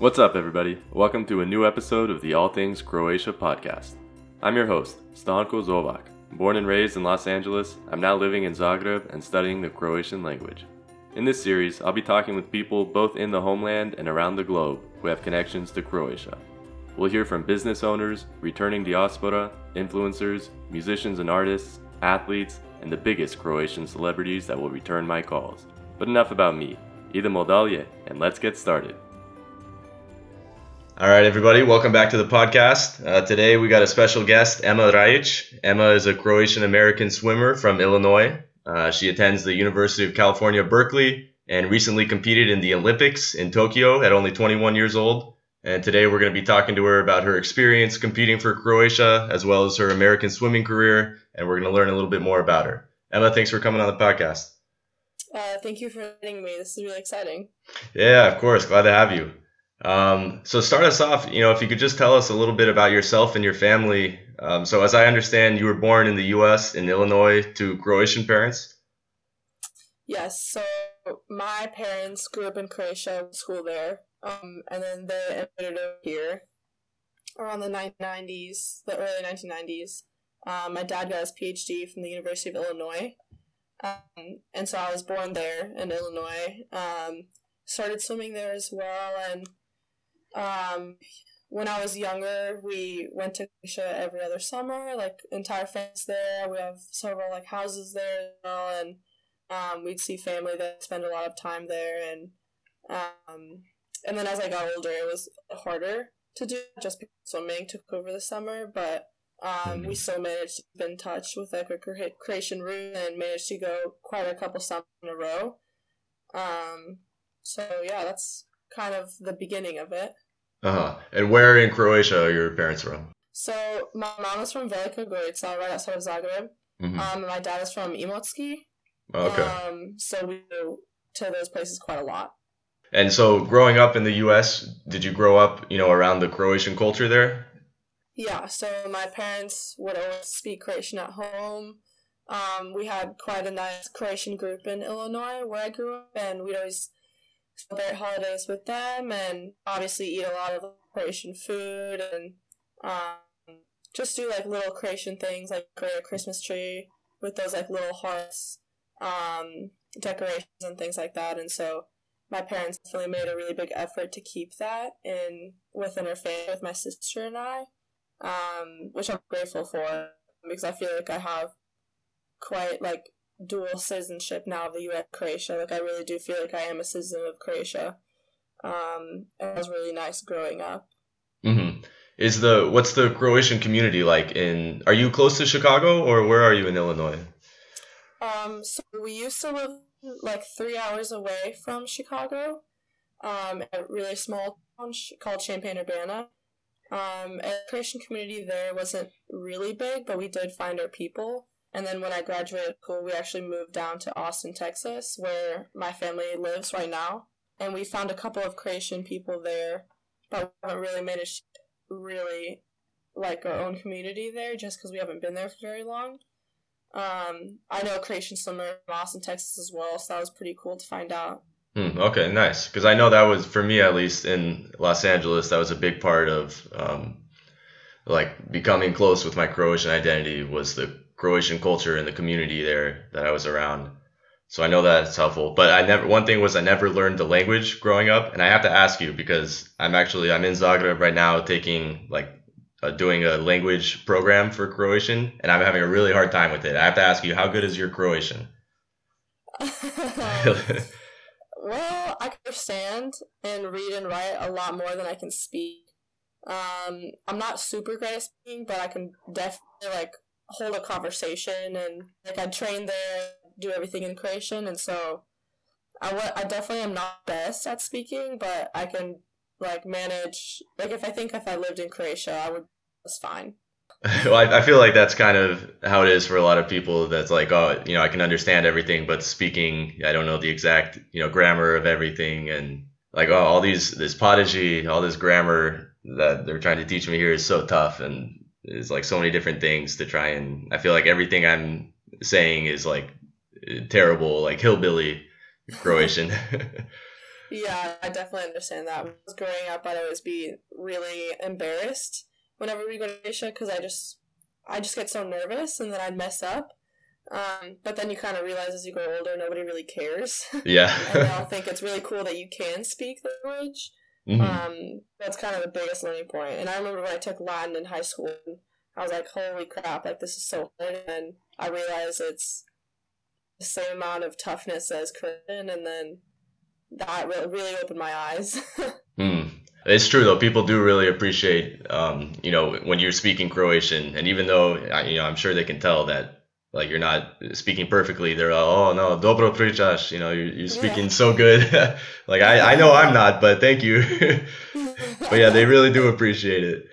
What's up, everybody? Welcome to a new episode of the All Things Croatia podcast. I'm your host, Stanko Zovak. Born and raised in Los Angeles, I'm now living in Zagreb and studying the Croatian language. In this series, I'll be talking with people both in the homeland and around the globe who have connections to Croatia. We'll hear from business owners, returning diaspora, influencers, musicians and artists, athletes, and the biggest Croatian celebrities that will return my calls. But enough about me. Idemo dalje, and let's get started. All right, everybody, welcome back to the podcast. Uh, today we got a special guest, Ema Rajić. Ema is a Croatian American swimmer from Illinois. Uh, she attends the University of California, Berkeley, and recently competed in the Olympics in Tokyo at only 21 years old. And today we're going to be talking to her about her experience competing for Croatia as well as her American swimming career. And we're going to learn a little bit more about her. Ema, thanks for coming on the podcast. Uh, thank you for inviting me. This is really exciting. Yeah, of course. Glad to have you. Um, so start us off, you know, if you could just tell us a little bit about yourself and your family. Um, so as I understand, you were born in the U.S. in Illinois to Croatian parents. Yes. So my parents grew up in Croatia, school there, um, and then they immigrated here around the 1990s, the early 1990s. Um, my dad got his PhD from the University of Illinois. Um, and so I was born there in Illinois. Um, started swimming there as well. And um, when I was younger, we went to Croatia every other summer, like entire families there. We have several like houses there. And um, we'd see family that spend a lot of time there. And um, and then as I got older, it was harder to do just because swimming took over the summer. But um, we still managed to keep in touch with like a Croatian route and managed to go quite a couple summers in a row. Um, so yeah, that's kind of the beginning of it. Uh huh. And where in Croatia are your parents from? So my mom is from Velika Gorica, right outside of Zagreb. Mm-hmm. Um, my dad is from Imotski. Okay. Um, so we go to those places quite a lot. And so, growing up in the U.S., did you grow up, you know, around the Croatian culture there? Yeah. So my parents would always speak Croatian at home. Um, we had quite a nice Croatian group in Illinois where I grew up, and we'd always celebrate holidays with them, and obviously eat a lot of Croatian food, and um, just do like little Croatian things, like create a Christmas tree with those like little hearts, um, decorations, and things like that. And so my parents definitely made a really big effort to keep that in within our family with my sister and I, um, which I'm grateful for because I feel like I have quite like dual citizenship now of the U.S. Croatia. Like I really do feel like I am a citizen of Croatia. Um, and it was really nice growing up. Mm-hmm. Is the what's the Croatian community like in? Are you close to Chicago or where are you in Illinois? Um, so we used to live like three hours away from Chicago, um, a really small town called Champaign Urbana. Um, and the Croatian community there wasn't really big, but we did find our people. And then when I graduated school, we actually moved down to Austin, Texas, where my family lives right now. And we found a couple of Croatian people there, but we haven't really managed really like our own community there just because we haven't been there for very long. Um, I know Croatian swimmer from Austin, Texas as well, so that was pretty cool to find out. Mm, okay, nice. Because I know that was for me at least in Los Angeles, that was a big part of um, like becoming close with my Croatian identity was the Croatian culture and the community there that I was around. So I know that's helpful. But I never one thing was I never learned the language growing up, and I have to ask you because I'm actually I'm in Zagreb right now taking like uh, doing a language program for Croatian, and I'm having a really hard time with it. I have to ask you, how good is your Croatian? well, I can understand and read and write a lot more than I can speak. Um, I'm not super great at speaking, but I can definitely like hold a conversation and like I train there, do everything in Croatian, and so I, w- I definitely am not best at speaking, but I can like manage. Like if I think if I lived in Croatia, I would. It's fine. well, I, I feel like that's kind of how it is for a lot of people. That's like, oh, you know, I can understand everything, but speaking, I don't know the exact, you know, grammar of everything, and like, oh, all these this padeži, all this grammar that they're trying to teach me here is so tough, and it's like so many different things to try and. I feel like everything I'm saying is like terrible, like hillbilly Croatian. yeah, I definitely understand that. When I was growing up, I'd always be really embarrassed whenever we go to Croatia because I just, I just get so nervous and then I'd mess up. Um, but then you kind of realize as you grow older, nobody really cares. Yeah. and I think it's really cool that you can speak the language. Mhm. Um, that's kind of the biggest learning point. And I remember when I took Latin in high school, I was like, "Holy crap! Like this is so hard." And I realized it's the same amount of toughness as Korean, and then that really, really opened my eyes. Mm. It's true though. People do really appreciate, um, you know, when you're speaking Croatian, and even though, you know, I'm sure they can tell that, like, you're not speaking perfectly. They're like, oh no, dobro pričaš. You know, you're, you're speaking Yeah. so good. like, I, I know I'm not, but thank you. but yeah, they really do appreciate it.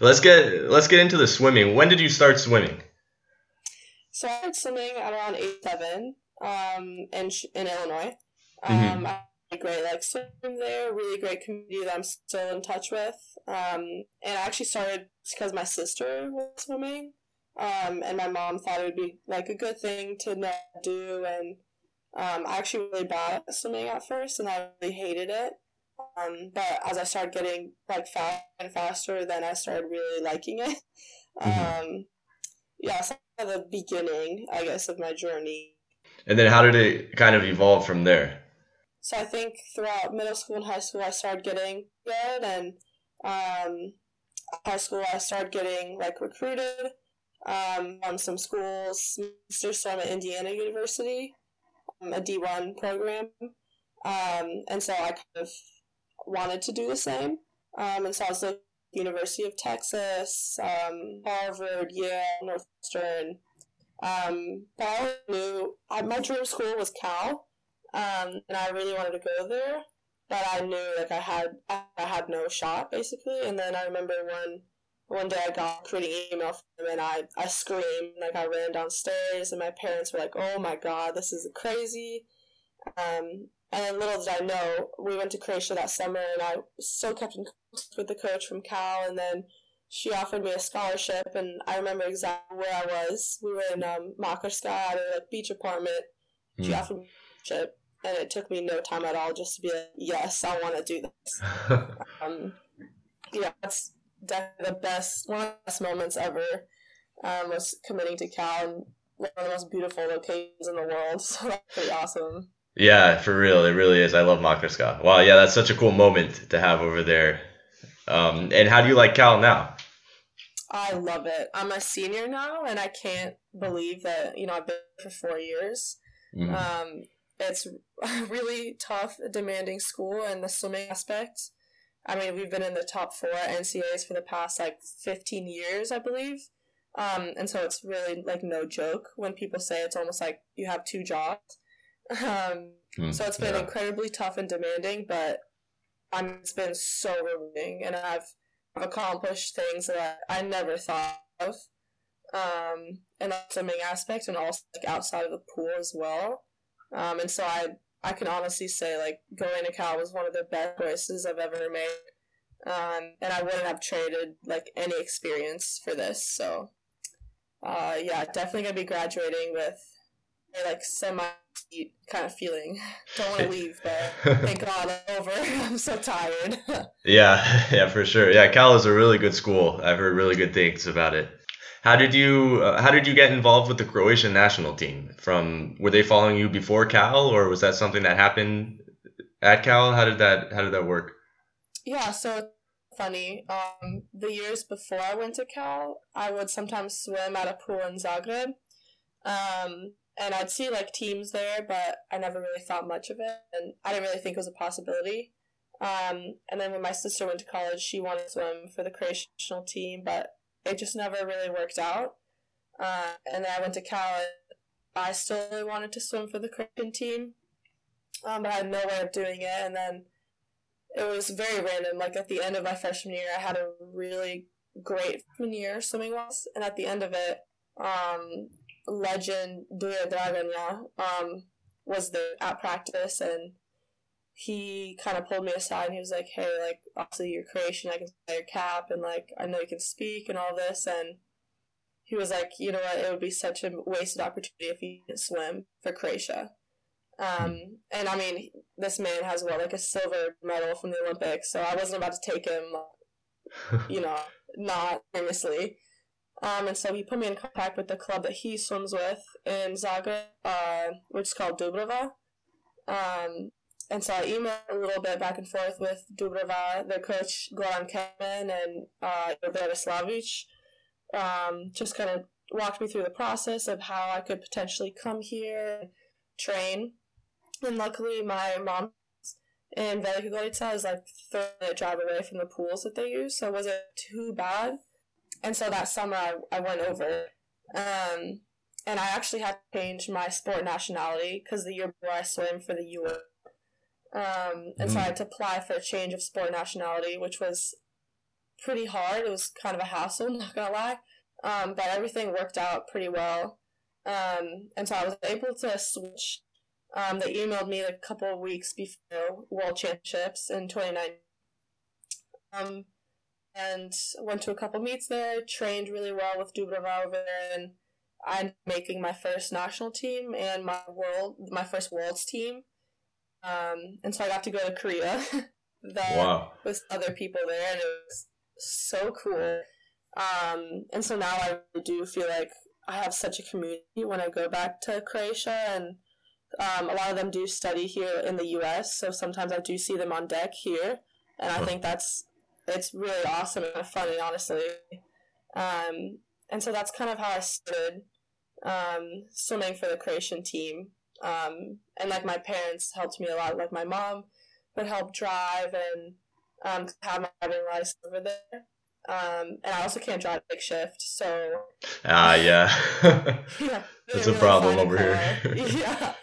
Let's get let's get into the swimming. When did you start swimming? So I started swimming at around eight seven, um, in in Illinois. Mhm. Um, I had a great like swim there, really great community that I'm still in touch with. Um, and I actually started because my sister was swimming, um, and my mom thought it would be like a good thing to to do. And um, I actually really bad at swimming at first, and I really hated it. Um, but as I started getting like faster and faster, then I started really liking it. Mhm. Um, yeah, so of the beginning, I guess, of my journey. And then how did it kind of evolve from there? So I think throughout middle school and high school, I started getting good, and um, high school, I started getting like recruited um, some schools. Mr. Swim at Indiana University, um, a D one program, um, and so I kind of wanted to do the same. Um, and so I was at University of Texas, um, Harvard, Yale, Northwestern. Um, but I knew I, my dream school was Cal, um, and I really wanted to go there. But I knew like I had I had no shot basically. And then I remember one one day I got a recruiting email from them, and I I screamed like I ran downstairs, and my parents were like, "Oh my god, this is crazy." Um, and little did I know, we went to Croatia that summer, and I still kept in contact with the coach from Cal, and then she offered me a scholarship, and I remember exactly where I was. We were in um, Makarska at a like, beach apartment. She Mm. offered me a scholarship, and it took me no time at all just to be like, yes, I want to do this. Um, yeah, that's the best, one of the best moments ever um, was committing to Cal, and one of the most beautiful locations in the world, so that's pretty awesome. Yeah, for real, it really is. I love Makarska. Wow, yeah, that's such a cool moment to have over there. Um, and how do you like Cal now? I love it. I'm a senior now, and I can't believe that you know I've been for four years. Mhm. Um, it's a really tough, demanding school and the swimming aspect. I mean, we've been in the top four NCAAs for the past like 15 years, I believe. Um, and so it's really like no joke when people say it's almost like you have two jobs. Um, Hmm, so it's been yeah. incredibly tough and demanding, but mean, it's been so rewarding, and I've accomplished things that I never thought of. Um, that's the main aspect, and also like outside of the pool as well. Um, and so I I can honestly say like going to Cal was one of the best choices I've ever made. Um, and I wouldn't have traded like any experience for this. So, uh, yeah, definitely gonna be graduating with a, like semi kind of feeling. Don't want to leave, but thank God I'm over. I'm so tired. Yeah, yeah, for sure. Yeah, Cal is a really good school. I've heard really good things about it. How did you uh, How did you get involved with the Croatian national team? From were they following you before Cal, or was that something that happened at Cal? How did that How did that work? Yeah, so funny. Um, the years before I went to Cal, I would sometimes swim at a pool in Zagreb. Um, and I'd see like teams there, but I never really thought much of it, and I didn't really think it was a possibility. Um, and then when my sister went to college, she wanted to swim for the Croatian national team, but it just never really worked out. Uh, and then I went to Cal, I still really wanted to swim for the Croatian team, um, but I had no way of doing it. And then it was very random. Like at the end of my freshman year, I had a really great freshman year swimming wise, and at the end of it, um, legend Duje Draganja um, was there at practice, and he kind of pulled me aside and he was like, "Hey, like obviously you're Croatian, I can see your cap, and like I know you can speak and all this." And he was like, "You know what? It would be such a wasted opportunity if you didn't swim for Croatia." Um, and I mean, this man has what like a silver medal from the Olympics, so I wasn't about to take him, you know, not seriously. Um, and so he put me in contact with the club that he swims with in Zagreb, uh, which is called Dubrava. Um, and so I emailed a little bit back and forth with Dubrava, the coach Goran Kemen and uh. Um, just kind of walked me through the process of how I could potentially come here and train. And luckily, my mom in Velika Gorica is like 30 minute drive away from the pools that they use, so it wasn't too bad. And so that summer, I, I went over. Um, and I actually had to change my sport nationality because the year before I swam for the U.S. Um, and mm. so I had to apply for a change of sport nationality, which was pretty hard. It was kind of a hassle, not gonna lie. Um, but everything worked out pretty well. Um, and so I was able to switch um, they emailed me like a couple of weeks before World Championships in 2019. Um, and went to a couple meets there, trained really well with Dubrava over there, and I'm making my first national team and my world, my first world's team. Um, and so I got to go to Korea that wow. with other people there, and it was so cool. Um, and so now I do feel like I have such a community when I go back to Croatia and um, a lot of them do study here in the U.S., so sometimes I do see them on deck here, and I think that's it's really awesome and funny, honestly. Um, and so that's kind of how I started um, swimming for the Croatian team. Um, and like my parents helped me a lot. Like my mom would help drive and um, have my driving license over there. Um, and I also can't drive big shift, so. Ah, uh, yeah. yeah. That's a problem over here. yeah.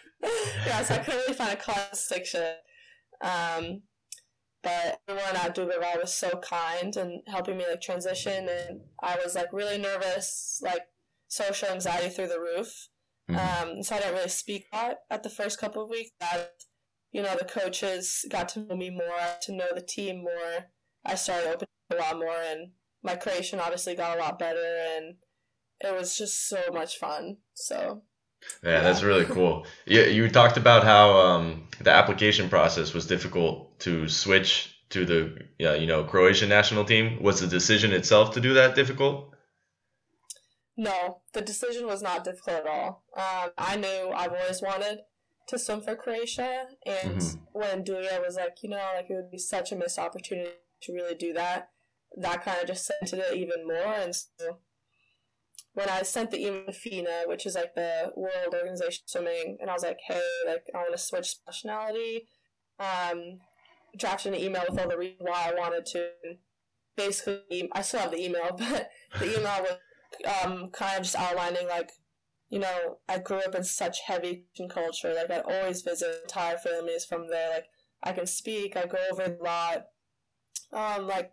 yeah, so I couldn't really find a car class section. Um, but everyone at Dubai was so kind and helping me like transition, and I was like really nervous, like social anxiety through the roof. Mm-hmm. Um, so I didn't really speak a lot at the first couple of weeks. That you know the coaches got to know me more, to know the team more. I started opening a lot more, and my Croatian obviously got a lot better, and it was just so much fun. So yeah, that's really cool. Yeah, you talked about how um, the application process was difficult to switch to the yeah, you know Croatian national team. Was the decision itself to do that difficult? No, the decision was not difficult at all. Um, I knew I've always wanted to swim for Croatia, and mm-hmm. when Duje was like, you know, like it would be such a missed opportunity to really do that, that kind of just cemented it even more. And so when I sent the email to FINA, which is like the World Organization of Swimming, and I was like, hey, like I want to switch nationality. Um, drafted an email with all the reasons why I wanted to. Basically, I still have the email, but the email was um, kind of just outlining like, you know, I grew up in such heavy culture. Like I always visit entire families from there. Like I can speak. I go over a lot. Um, like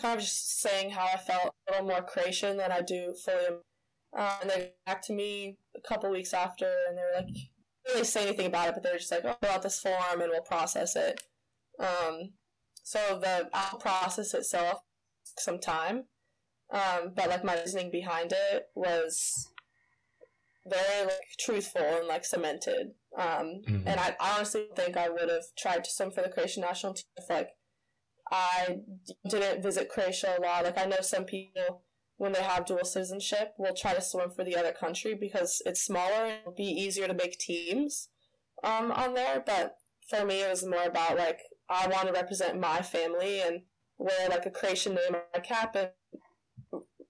kind of just saying how I felt a little more Croatian than I do fully uh, and they back to me a couple weeks after, and they were like, really say anything about it, but they're just like, oh, fill out this form and we'll process it. Um, so the process itself some time, um, but like my reasoning behind it was very like truthful and like cemented. Um, mm-hmm. And I honestly think I would have tried to swim for the Croatian national team if like I didn't visit Croatia a lot. Like I know some people when they have dual citizenship will try to swim for the other country because it's smaller and it'll be easier to make teams um, on there. But for me, it was more about like I want to represent my family and wear like a Croatian name on my cap and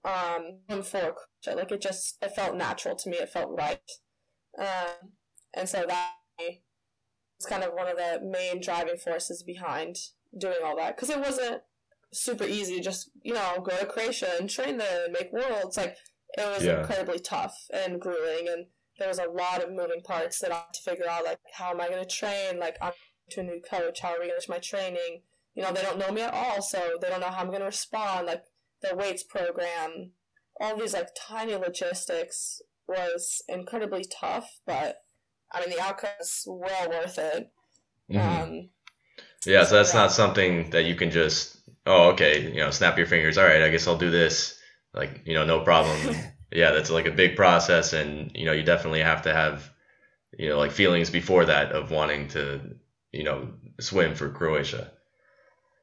um for Croatia. Like it just it felt natural to me. It felt right, um, and so that was kind of one of the main driving forces behind doing all that because it wasn't super easy to just, you know, go to Croatia and train there and make worlds. Like, it was yeah. incredibly tough and grueling. And there was a lot of moving parts that I had to figure out, like, how am I going to train? Like, I'm to a new coach. How are we going to do my training? You know, they don't know me at all, so they don't know how I'm going to respond. Like, the weights program, all these, like, tiny logistics was incredibly tough, but I mean, the outcome is well worth it. Mm-hmm. Um, yeah, so that's not something that you can just oh, okay, you know, snap your fingers. All right, I guess I'll do this. Like, you know, no problem. yeah, that's like a big process, and you know, you definitely have to have you know, like feelings before that of wanting to, you know, swim for Croatia.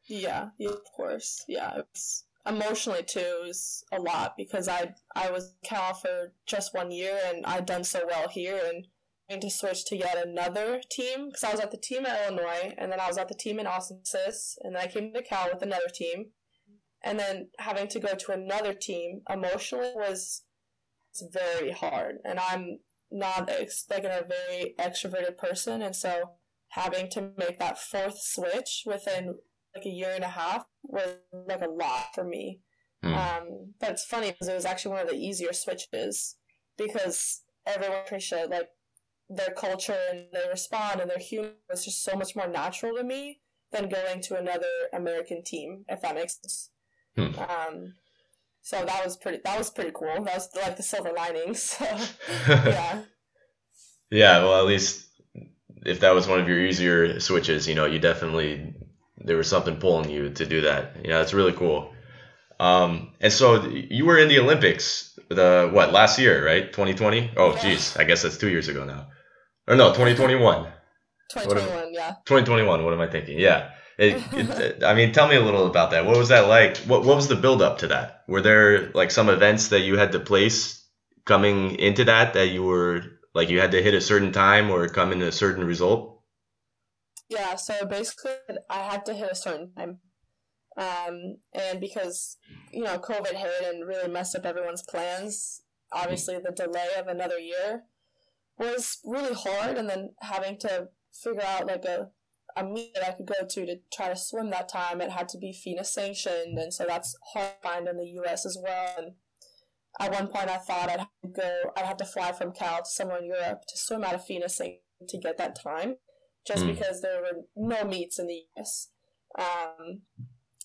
Yeah, yeah, of course. Yeah, it's emotionally too was a lot because I I was Cal for just one year and I'd done so well here and having to switch to yet another team because I was at the team at Illinois and then I was at the team in Austin and then I came to Cal with another team. And then having to go to another team emotionally was it's very hard and I'm not ex- like a very extroverted person and so having to make that fourth switch within like a year and a half was like a lot for me. Mm. Um, but it's funny because it was actually one of the easier switches because everyone appreciated like their culture and they respond and their humor was just so much more natural to me than going to another American team, if that makes sense. Hmm. Um, so that was pretty. That was pretty cool. That was like the silver lining. So, yeah. yeah. Well, at least if that was one of your easier switches, you know, you definitely there was something pulling you to do that. Yeah, it's really cool. Um, and so you were in the Olympics the what last year, right? 2020. Oh, jeez, yeah. I guess that's two years ago now. Or no, 2021. 2021, yeah. 2021. What am I thinking? Yeah. It, it, I mean, tell me a little about that. What was that like? What What was the build up to that? Were there like some events that you had to place coming into that that you were like you had to hit a certain time or come in a certain result? Yeah, so basically, I had to hit a certain time. Um, and because, you know, COVID hit and really messed up everyone's plans, obviously the delay of another year was really hard. And then having to figure out like a, a meet that I could go to to try to swim that time, it had to be FINA sanctioned. And so that's hard to find in the US as well. And at one point, I thought I'd have to go, I'd have to fly from Cal to somewhere in Europe to swim out of FINA sanctioned to get that time just mm. because there were no meets in the US. Um,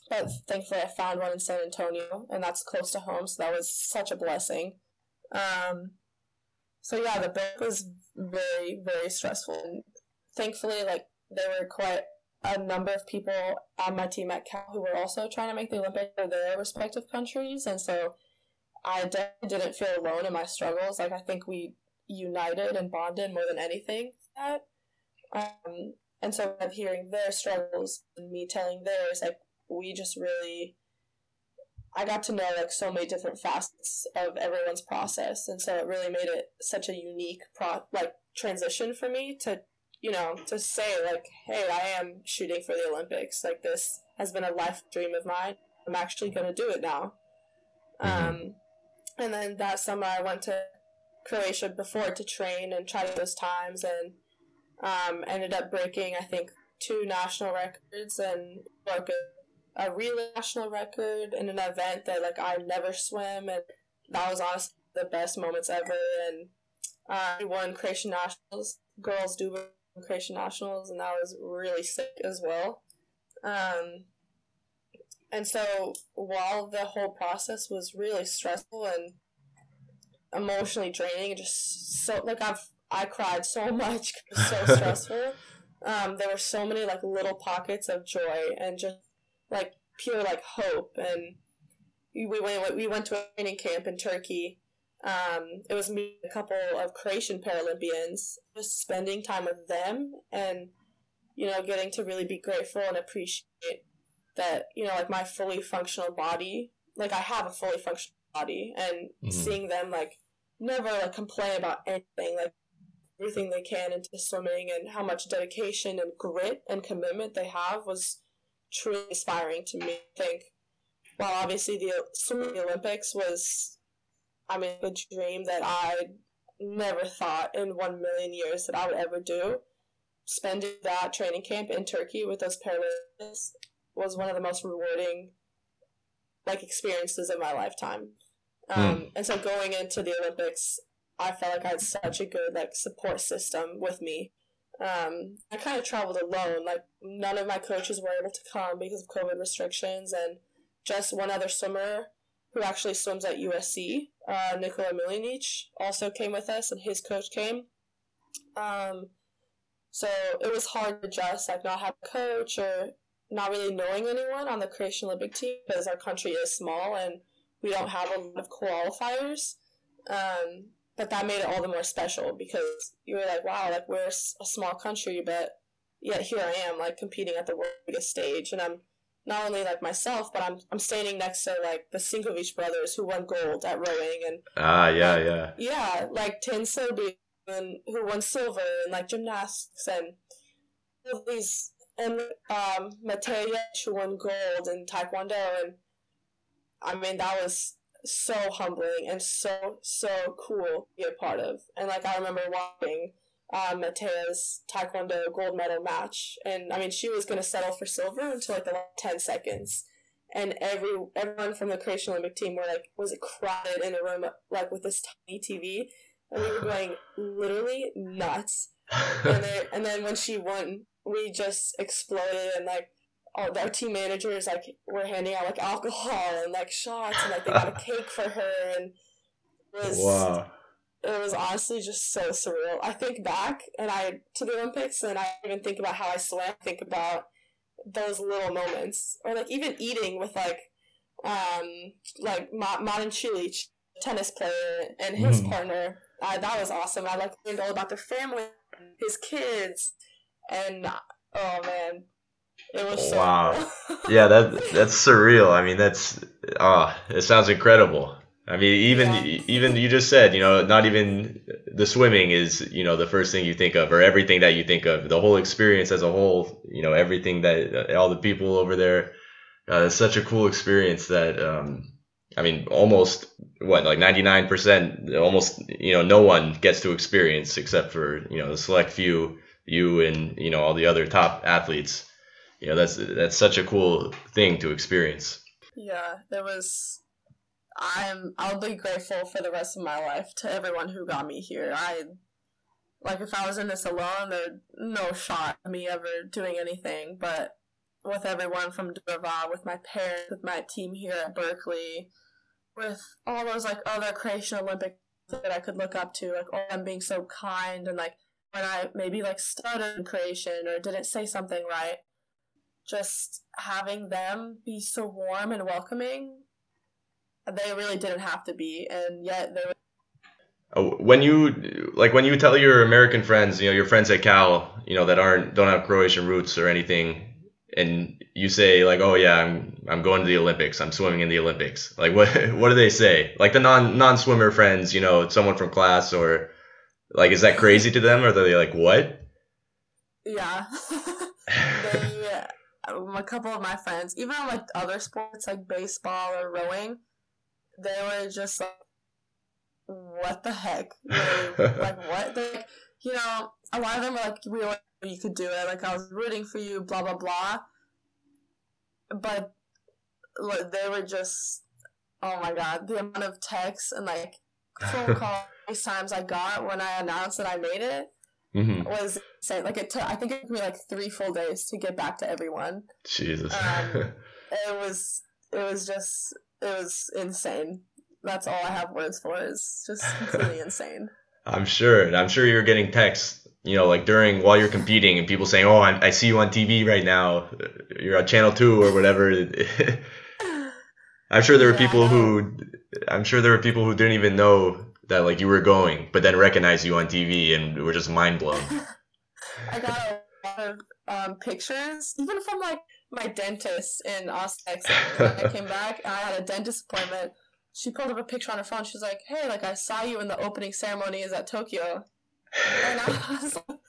but thankfully, I found one in San Antonio, and that's close to home, so that was such a blessing. Um, so yeah, the book was very, very stressful. And thankfully, like there were quite a number of people on my team at Cal who were also trying to make the Olympics for their respective countries, and so I definitely didn't feel alone in my struggles. Like I think we united and bonded more than anything. That um, and so of hearing their struggles and me telling theirs, like we just really I got to know like so many different facets of everyone's process, and so it really made it such a unique pro like transition for me to you know to say like, hey, I am shooting for the Olympics. Like this has been a life dream of mine. I'm actually going to do it now. Mm-hmm. Um, and then that summer I went to Croatia before to train and try those times, and um, ended up breaking, I think, two national records and broke a, a relay national record in an event that like I never swim, and that was honestly the best moments ever. And uh, we won Croatian nationals, girls do Croatian nationals, and that was really sick as well. Um, and so while the whole process was really stressful and emotionally draining, just so like I've I cried so much. It was so stressful. Um, there were so many like little pockets of joy and just like pure like hope. And we went we went to a training camp in Turkey. Um, it was me a couple of Croatian Paralympians. Just spending time with them and you know getting to really be grateful and appreciate that you know like my fully functional body. Like I have a fully functional body, and mm-hmm. seeing them like never like complain about anything like everything they can into swimming and how much dedication and grit and commitment they have was truly inspiring to me. I think while obviously the swimming Olympics was, I mean, a dream that I never thought in one million years that I would ever do. Spending that training camp in Turkey with those Paralympics was one of the most rewarding like experiences of my lifetime. Hmm. Um, mm. And so going into the Olympics, I felt like I had such a good like support system with me. Um, I kind of traveled alone. Like none of my coaches were able to come because of COVID restrictions, and just one other swimmer who actually swims at USC, uh, Nikola Miljenić, also came with us, and his coach came. Um, so it was hard to just like not have a coach or not really knowing anyone on the Croatian Olympic team because our country is small and we don't have a lot of qualifiers. Um, but that made it all the more special because you were like, wow, like we're a small country, but yet here I am, like competing at the world biggest stage, and I'm not only like myself, but I'm I'm standing next to like the Sinkovic brothers who won gold at rowing, and ah, yeah, like, yeah, yeah, like Tin and who won silver, and like gymnastics, and all these, and um, Matea who won gold in Taekwondo, and I mean that was so humbling and so so cool to be a part of. And like I remember watching um, Matea's Taekwondo gold medal match, and I mean she was gonna settle for silver until like the last ten seconds, and every everyone from the Croatian Olympic team were like was it crowded in a room like with this tiny TV, and we were going literally nuts. and then and then when she won, we just exploded and like all our team managers like were handing out like alcohol and like shots and like they got a cake for her and it was wow. it was honestly just so surreal. I think back and I to the Olympics and I even think about how I swam. I think about those little moments or like even eating with like um like Marin Cilic, tennis player and his Mm. partner. Uh, that was awesome. I like learned all about their family, his kids, and oh man, it was so Wow. yeah, that that's surreal. I mean, that's ah, it sounds incredible. I mean, even Yeah. even you just said, you know, not even the swimming is, you know, the first thing you think of, or everything that you think of. The whole experience as a whole, you know, everything that all the people over there. Uh, it's such a cool experience that, um, I mean, almost what like ninety nine percent, almost you know, no one gets to experience except for you know the select few, you and you know all the other top athletes you know that's that's such a cool thing to experience Yeah, it was. I'm. I'll be grateful for the rest of my life to everyone who got me here. I, like, if I was in this alone, there's no shot of me ever doing anything. But with everyone from Dubrava, with my parents, with my team here at Berkeley, with all those like other Croatian Olympic that I could look up to, like all them being so kind and like when I maybe like stuttered Croatian or didn't say something right, just having them be so warm and welcoming they really didn't have to be and yet they were Uh, when you like when you tell your american friends you know your friends at cal you know that aren't don't have croatian roots or anything and you say like oh yeah i'm i'm going to the olympics. I'm swimming in the olympics. Like what what do they say? Like the non non swimmer friends you know someone from class or like is that crazy to them or are they like what? Yeah Um, a couple of my friends even like other sports like baseball or rowing they were just like what the heck? Like, like what like you know a lot of them were like we all you could do it. Like i was rooting for you blah blah blah. But like, they were just oh my god the amount of texts and like phone calls times i got when i announced that i made it hmm was insane. Like it took, I think it took me like three full days to get back to everyone. jesus Um, It was, it was just, it was insane. That's all I have words for. Is just completely insane. I'm sure. I'm sure you're getting texts, you know, like during while you're competing, and people saying, "Oh, I, I see you on TV right now. You're on Channel Two or whatever." I'm sure there were Yeah, people who, I'm sure there were people who didn't even know that like you were going, but then recognized you on TV and were just mind blown. I got a lot of um, pictures, even from like my dentist in Austin, I came back, and I had a dentist appointment. She pulled up a picture on her phone. She's like, "Hey, like I saw you in the opening ceremonies at Tokyo." And I was, like,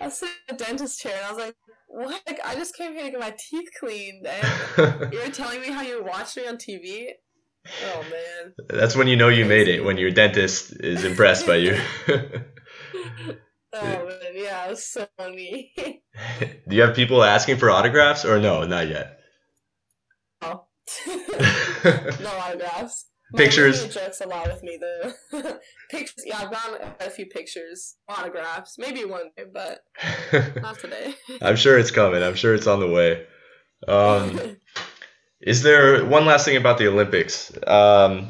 I was sitting in the dentist chair, and I was like, "What? Like I just came here to get my teeth cleaned, and you're telling me how you watched me on TV?" Oh man. That's when you know you made it. When your dentist is impressed by you. Oh man, yeah, it was so funny. Do you have people asking for autographs or no? Not yet. oh. no autographs. Pictures. roommate jokes a lot with me though. pictures. Yeah, I've gotten a few pictures, autographs. Maybe one day, but not today. I'm sure it's coming. I'm sure it's on the way. Um, is there one last thing about the Olympics? Um,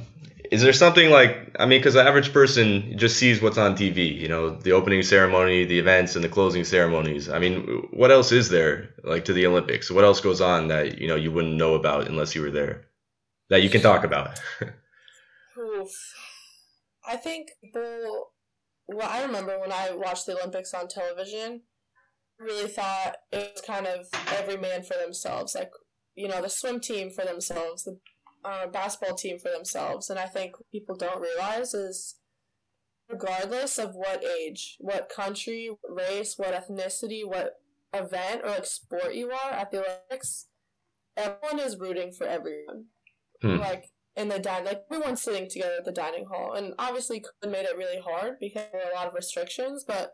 is there something like I mean, because the average person just sees what's on TV, you know, the opening ceremony, the events, and the closing ceremonies. I mean, what else is there like to the Olympics? What else goes on that you know you wouldn't know about unless you were there, that you can talk about? Oof. I think. Well, I remember when I watched the Olympics on television, really thought it was kind of every man for themselves. Like, you know, the swim team for themselves, the uh, basketball team for themselves. And I think what people don't realize is regardless of what age, what country, race, what ethnicity, what event or like sport you are at the Olympics, everyone is rooting for everyone. Hmm. Like in the dining, like everyone's sitting together at the dining hall, and obviously COVID made it really hard because there were a lot of restrictions. But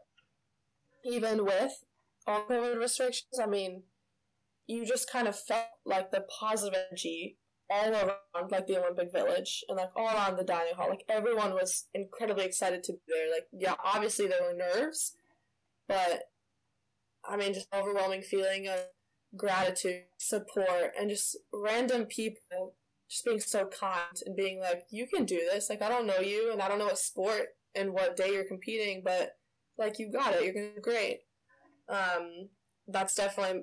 even with all COVID restrictions, I mean, you just kind of felt like the positive energy all around like the Olympic Village and like all around the dining hall. Like everyone was incredibly excited to be there. Like yeah, obviously there were nerves, but I mean just overwhelming feeling of gratitude, support, and just random people just being so kind and being like, You can do this. Like I don't know you and I don't know what sport and what day you're competing, but like you got it, you're gonna be great. Um that's definitely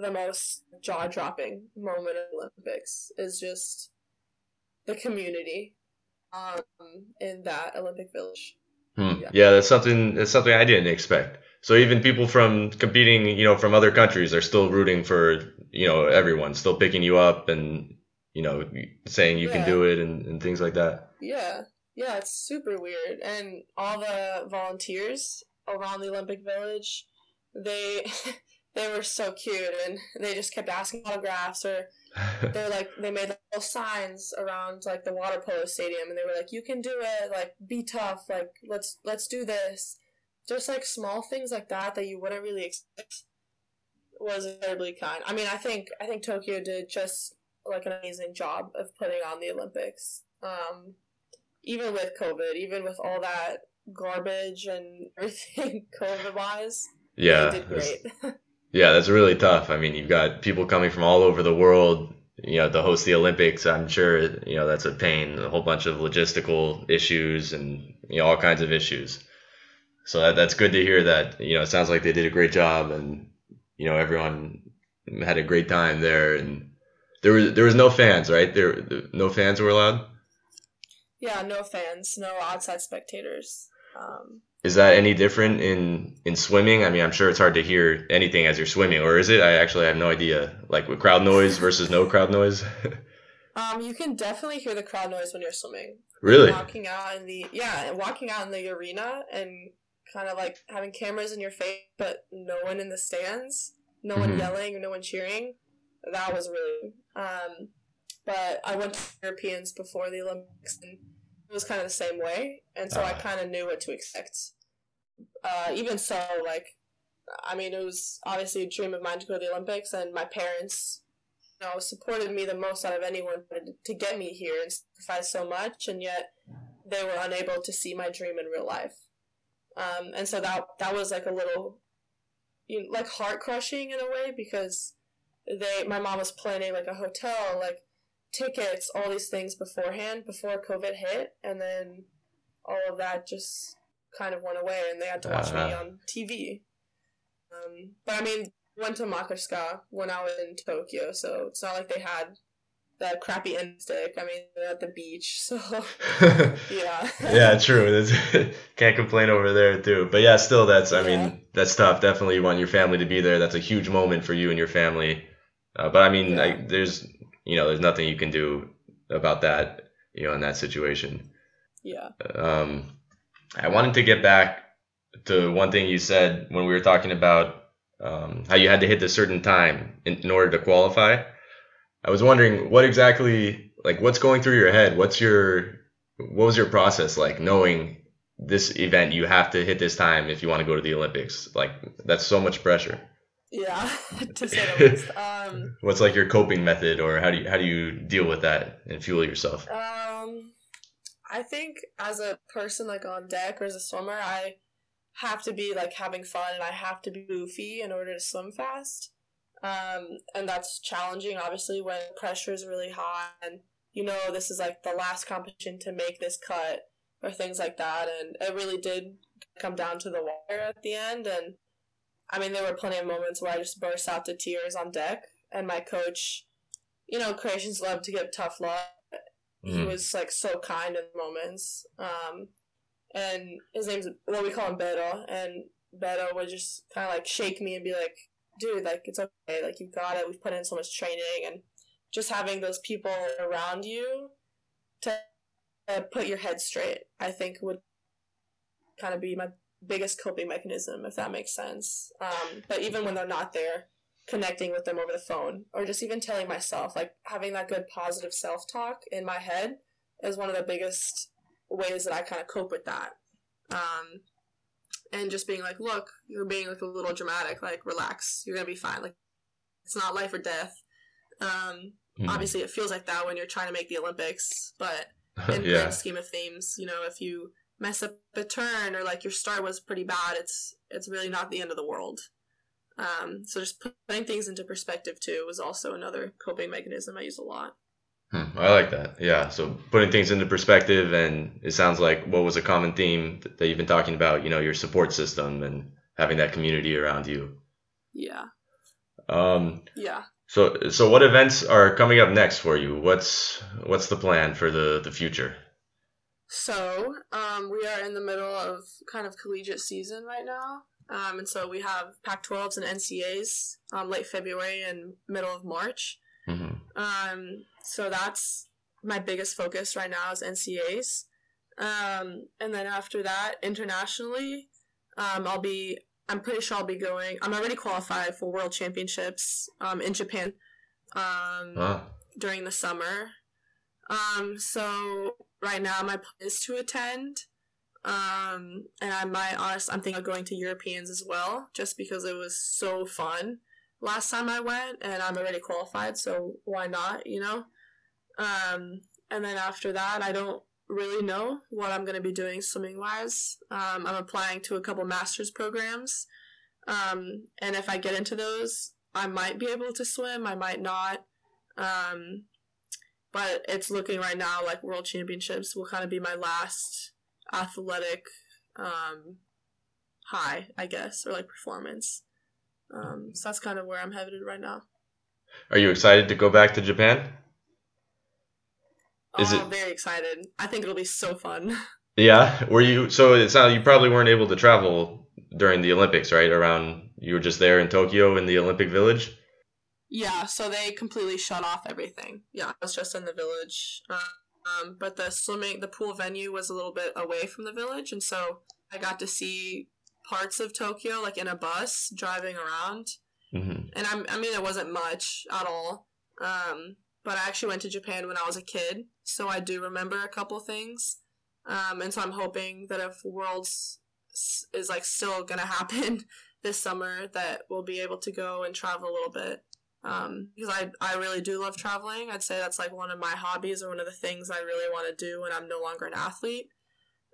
the most jaw dropping moment of Olympics is just the community um, in that Olympic Village. Hmm. Yeah. Yeah, that's something that's something I didn't expect. So even people from competing, you know, from other countries are still rooting for, you know, everyone, still picking you up and, you know, saying you can do it and, and things like that. Yeah, yeah, it's super weird. And all the volunteers around the Olympic Village, they they were so cute and they just kept asking autographs or they're like they made little signs around like the water polo stadium and they were like you can do it like be tough like let's let's do this. Just like small things like that that you wouldn't really expect was incredibly kind. I mean i think i think tokyo did just like an amazing job of putting on the olympics. Um even with covid even with all that garbage and everything covid wise yeah. they did great Yeah, that's really tough. I mean, you've got people coming from all over the world, you know, to host the Olympics. I'm sure, you know, that's a pain, a whole bunch of logistical issues and, you know, all kinds of issues. So that, that's good to hear that, you know, it sounds like they did a great job and, you know, everyone had a great time there and there was there was no fans, right? There no fans were allowed. Yeah, no fans, no outside spectators. Um, Is that any different in in swimming? I mean, I'm sure it's hard to hear anything as you're swimming, or is it? I actually have no idea. Like with crowd noise versus no crowd noise. um, you can definitely hear the crowd noise when you're swimming. really? Walking out in the yeah, walking out in the arena and kind of like having cameras in your face, but no one in the stands, no one Mhm. yelling, or no one cheering. That was really. Um, but I went to Europeans before the Olympics, and it was kind of the same way, and so I Ah. kind of knew what to expect. Uh, even so, like, I mean, it was obviously a dream of mine to go to the Olympics, and my parents, you know, supported me the most out of anyone to- to get me here and sacrificed so much, and yet they were unable to see my dream in real life. Um, and so that that was like a little, you know, like heart crushing in a way because they my mom was planning like a hotel, like tickets, all these things beforehand before COVID hit, and then all of that just kind of went away, and they had to watch me Uh-huh. on TV. Um, but I mean, went to Makarska when I was in Tokyo, so it's not like they had that crappy end stick. I mean, they're at the beach, so yeah. yeah, true. That's, can't complain over there too. But yeah, still, that's I Yeah. mean, that's tough. Definitely, you want your family to be there. That's a huge moment for you and your family. Uh, but I mean, Yeah. like, there's you know, there's nothing you can do about that. You know, in that situation. yeah. Um, I wanted to get back to one thing you said when we were talking about um, how you had to hit a certain time in, in order to qualify. I was wondering what exactly, like, what's going through your head? What's your, what was your process like, knowing this event you have to hit this time if you want to go to the Olympics? Like, that's so much pressure. Yeah, to say the least. Um, What's like your coping method, or how do you how do you deal with that and fuel yourself? um, I think as a person like on deck or as a swimmer, I have to be like having fun and I have to be goofy in order to swim fast. Um, and that's challenging, obviously, when pressure is really high and you know this is like the last competition to make this cut or things like that. And it really did come down to the wire at the end. And I mean, there were plenty of moments where I just burst out to tears on deck, and my coach, you know, Croatians love to give tough love. He Mhm. was like so kind in moments. Um, and his name's well, we call him Beto, and Beto would just kind of like shake me and be like, "Dude, like it's okay, like you've got it. We've put in so much training, and just having those people around you to uh, put your head straight, I think would kind of be my biggest coping mechanism, if that makes sense. Um, but even when they're not there, connecting with them over the phone, or just even telling myself, like having that good positive self talk in my head, is one of the biggest ways that I kind of cope with that. Um, and just being like, look, you're being like a little dramatic, like relax, you're gonna be fine. Like it's not life or death. Um, Mhm. obviously, it feels like that when you're trying to make the Olympics, but in yeah. grand scheme of things, you know, if you mess up a turn or like your start was pretty bad, it's it's really not the end of the world. Um, so just putting things into perspective too was also another coping mechanism I use a lot. Hmm, I like that. Yeah. So putting things into perspective, and it sounds like what was a common theme that you've been talking about. You know, your support system and having that community around you. Yeah, Um, yeah. so, so what events are coming up next for you? What's what's the plan for the the future? So um, we are in the middle of kind of collegiate season right now. Um, and so we have Pac-12s and NCAAs um, late February and middle of March. hmm Um, so that's my biggest focus right now is NCAAs. Um, and then after that, internationally, um, I'll be, I'm pretty sure I'll be going, I'm already qualified for world championships um, in Japan um, Ah, during the summer. Um, so right now my plan is to attend. Um, and I might honest, I'm thinking of going to Europeans as well, just because it was so fun last time I went, and I'm already qualified, so why not, you know? Um, and then after that, I don't really know what I'm going to be doing swimming wise. Um, I'm applying to a couple master's programs, um, and if I get into those, I might be able to swim, I might not. Um, but it's looking right now like world championships will kind of be my last athletic um, high, I guess, or like performance. Um, so that's kind of where I'm headed right now. are you excited to go back to Japan? Is oh, it- very excited. I think it'll be so fun. Yeah. Were you? So it's not. You probably weren't able to travel during the Olympics, right? Around you were just there in Tokyo in the Olympic Village. Yeah, so they completely shut off everything. Yeah, I was just in the village. Um, but the swimming, the pool venue was a little bit away from the village, and so I got to see parts of Tokyo like in a bus driving around. hmm and I'm, I mean, it wasn't much at all. Um, but I actually went to Japan when I was a kid, so I do remember a couple things. Um, and so I'm hoping that if Worlds is like still gonna happen this summer, that we'll be able to go and travel a little bit. Um, because I, I really do love traveling. I'd say that's like one of my hobbies or one of the things I really want to do when I'm no longer an athlete.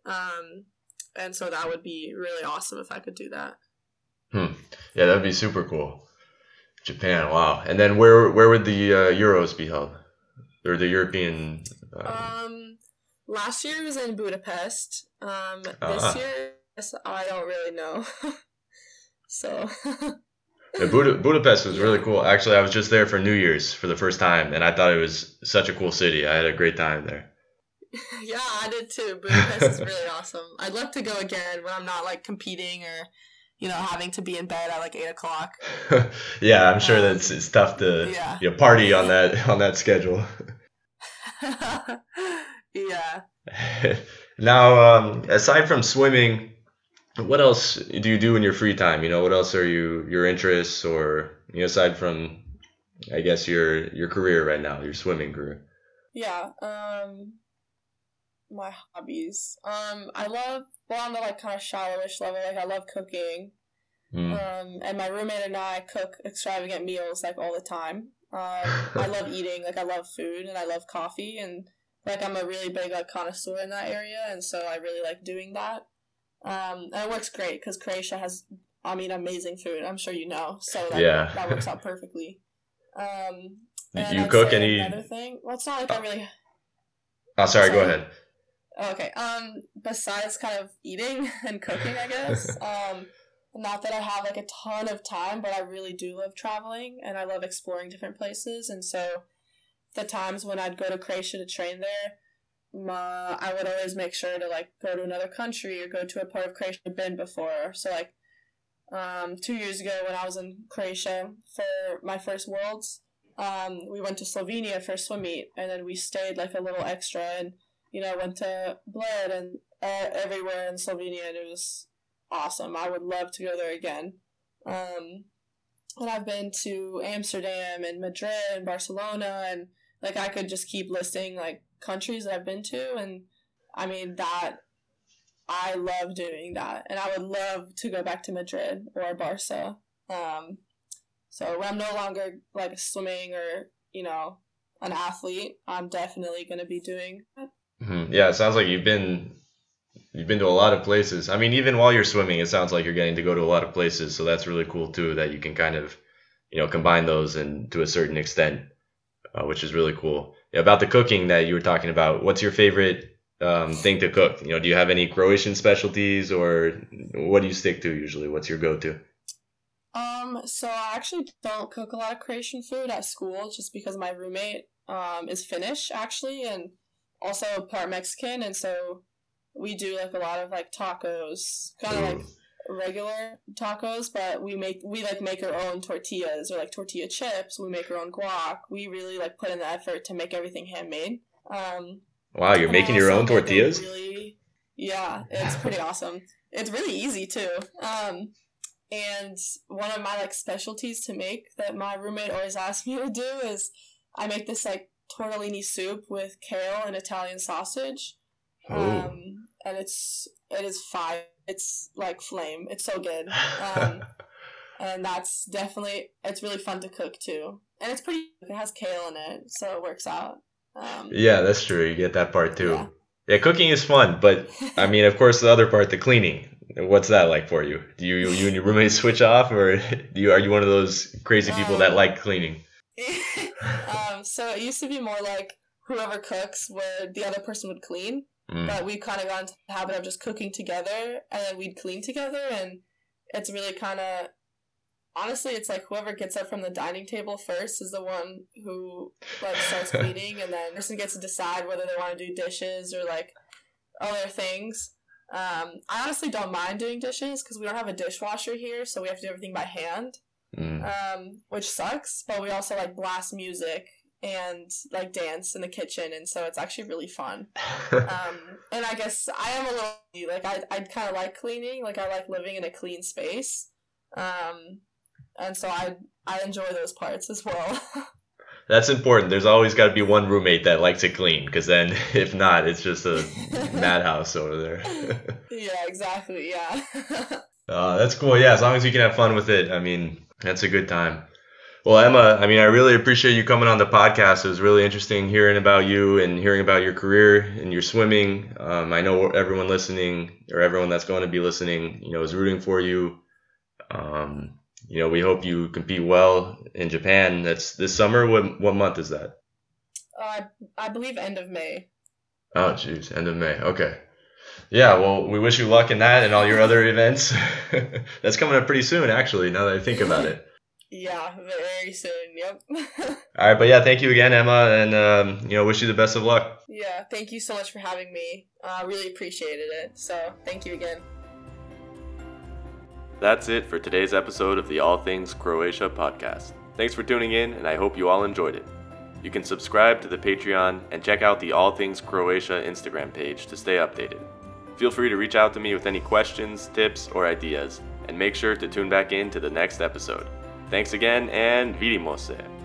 Um, and so that would be really awesome if I could do that. Hmm. Yeah, that'd be super cool. Japan, wow. And then where where would the uh, Euros be held? Or the European? Uh, Um, last year was in Budapest. Um, this Ah. year I don't really know. so yeah, Buda- Budapest was really cool. Actually, I was just there for New Year's for the first time, and I thought it was such a cool city. I had a great time there. yeah, I did too. Budapest is really awesome. I'd love to go again when I'm not like competing or you know having to be in bed at like eight o'clock. yeah, I'm sure Um, that it's, it's tough to yeah. you know, party on that on that schedule. yeah. now, um, aside from swimming, what else do you do in your free time? You know, what else are you your interests, or you know, aside from, I guess your your career right now, your swimming career. Yeah. Um, my hobbies. Um, I love well on the like kind of shallowish level. Like I love cooking. Mm. Um, and my roommate and I cook extravagant meals like all the time. Um, I love eating, like I love food and I love coffee and like I'm a really big like connoisseur in that area and so I really like doing that. Um, and it works great because Croatia has, I mean, amazing food. I'm sure you know, so that, Yeah. that works out perfectly. Um, and you I'd cook any? Another thing. Well, it's not like I really. Oh, sorry. Go ahead. Oh, okay. Um, besides kind of eating and cooking, I guess. um, not that I have like a ton of time, but I really do love traveling and I love exploring different places. And so the times when I'd go to Croatia to train there, I would always make sure to like go to another country or go to a part of Croatia I've been before. So like um, two years ago when I was in Croatia for my first Worlds, um, we went to Slovenia for a swim meet, and then we stayed like a little extra, and you know went to Bled and uh, everywhere in Slovenia, and it was awesome. I would love to go there again. Um, and I've been to Amsterdam and Madrid and Barcelona, and like I could just keep listing like countries that I've been to, and I mean that I love doing that, and I would love to go back to Madrid or Barca. Um, so when I'm no longer like swimming or you know an athlete, I'm definitely going to be doing. Mm-hmm. Yeah, it sounds like you've been you've been to a lot of places. I mean, even while you're swimming, it sounds like you're getting to go to a lot of places. So that's really cool too that you can kind of you know combine those and to a certain extent, uh, which is really cool. About the cooking that you were talking about, what's your favorite um, thing to cook? You know, do you have any Croatian specialties or what do you stick to usually? What's your go-to? Um, so I actually don't cook a lot of Croatian food at school just because my roommate um is Finnish actually and also part Mexican and so we do like a lot of like tacos, kind of like regular tacos, but we make we like make our own tortillas or like tortilla chips. We make our own guac. We really like put in the effort to make everything handmade. Um, wow, you're making your own tortillas? Really, yeah, it's pretty awesome. It's really easy too. Um, and one of my like specialties to make that my roommate always asks me to do is I make this like tortellini soup with kale and Italian sausage. Um, and it's it is fire. It's like flame. It's so good. Um, and that's definitely it's really fun to cook too. And it's pretty. It has kale in it, so it works out. Um, yeah, that's true. You get that part too. Yeah. yeah, cooking is fun, but I mean, of course, the other part, the cleaning. What's that like for you? Do you you and your roommate switch off, or do you are you one of those crazy people um, that like cleaning? um, so it used to be more like whoever cooks, where the other person would clean. Mm. But we've kind of gotten to the habit of just cooking together, and then we'd clean together, and it's really kind of honestly, it's like whoever gets up from the dining table first is the one who like starts cleaning, and then the person gets to decide whether they want to do dishes or like other things. Um, I honestly don't mind doing dishes because we don't have a dishwasher here, so we have to do everything by hand, mm. um, which sucks. But we also like blast music and like dance in the kitchen, and so it's actually really fun. um, and I guess I am a little like I I kind of like cleaning, like I like living in a clean space, um, and so I I enjoy those parts as well. That's important. There's always got to be one roommate that likes to clean, because then if not, it's just a madhouse over there. yeah, exactly. Yeah. uh, that's cool. Yeah, as long as you can have fun with it, I mean, that's a good time. Well, Ema, I mean, I really appreciate you coming on the podcast. It was really interesting hearing about you and hearing about your career and your swimming. Um, I know everyone listening or everyone that's going to be listening, you know, is rooting for you. Um, you know, we hope you compete well in Japan. That's this summer. What what month is that? Uh, I believe end of May. Oh, jeez, end of May. Okay. Yeah, well, we wish you luck in that and all your other events. that's coming up pretty soon, actually. Now that I think about it. Yeah, very soon. Yep. All right, but yeah, thank you again, Ema, and um, you know, wish you the best of luck. Yeah, thank you so much for having me. I uh, really appreciated it. So, thank you again. That's it for today's episode of the All Things Croatia podcast. Thanks for tuning in, and I hope you all enjoyed it. You can subscribe to the Patreon and check out the All Things Croatia Instagram page to stay updated. Feel free to reach out to me with any questions, tips, or ideas, and make sure to tune back in to the next episode. Thanks again, and vidimo se.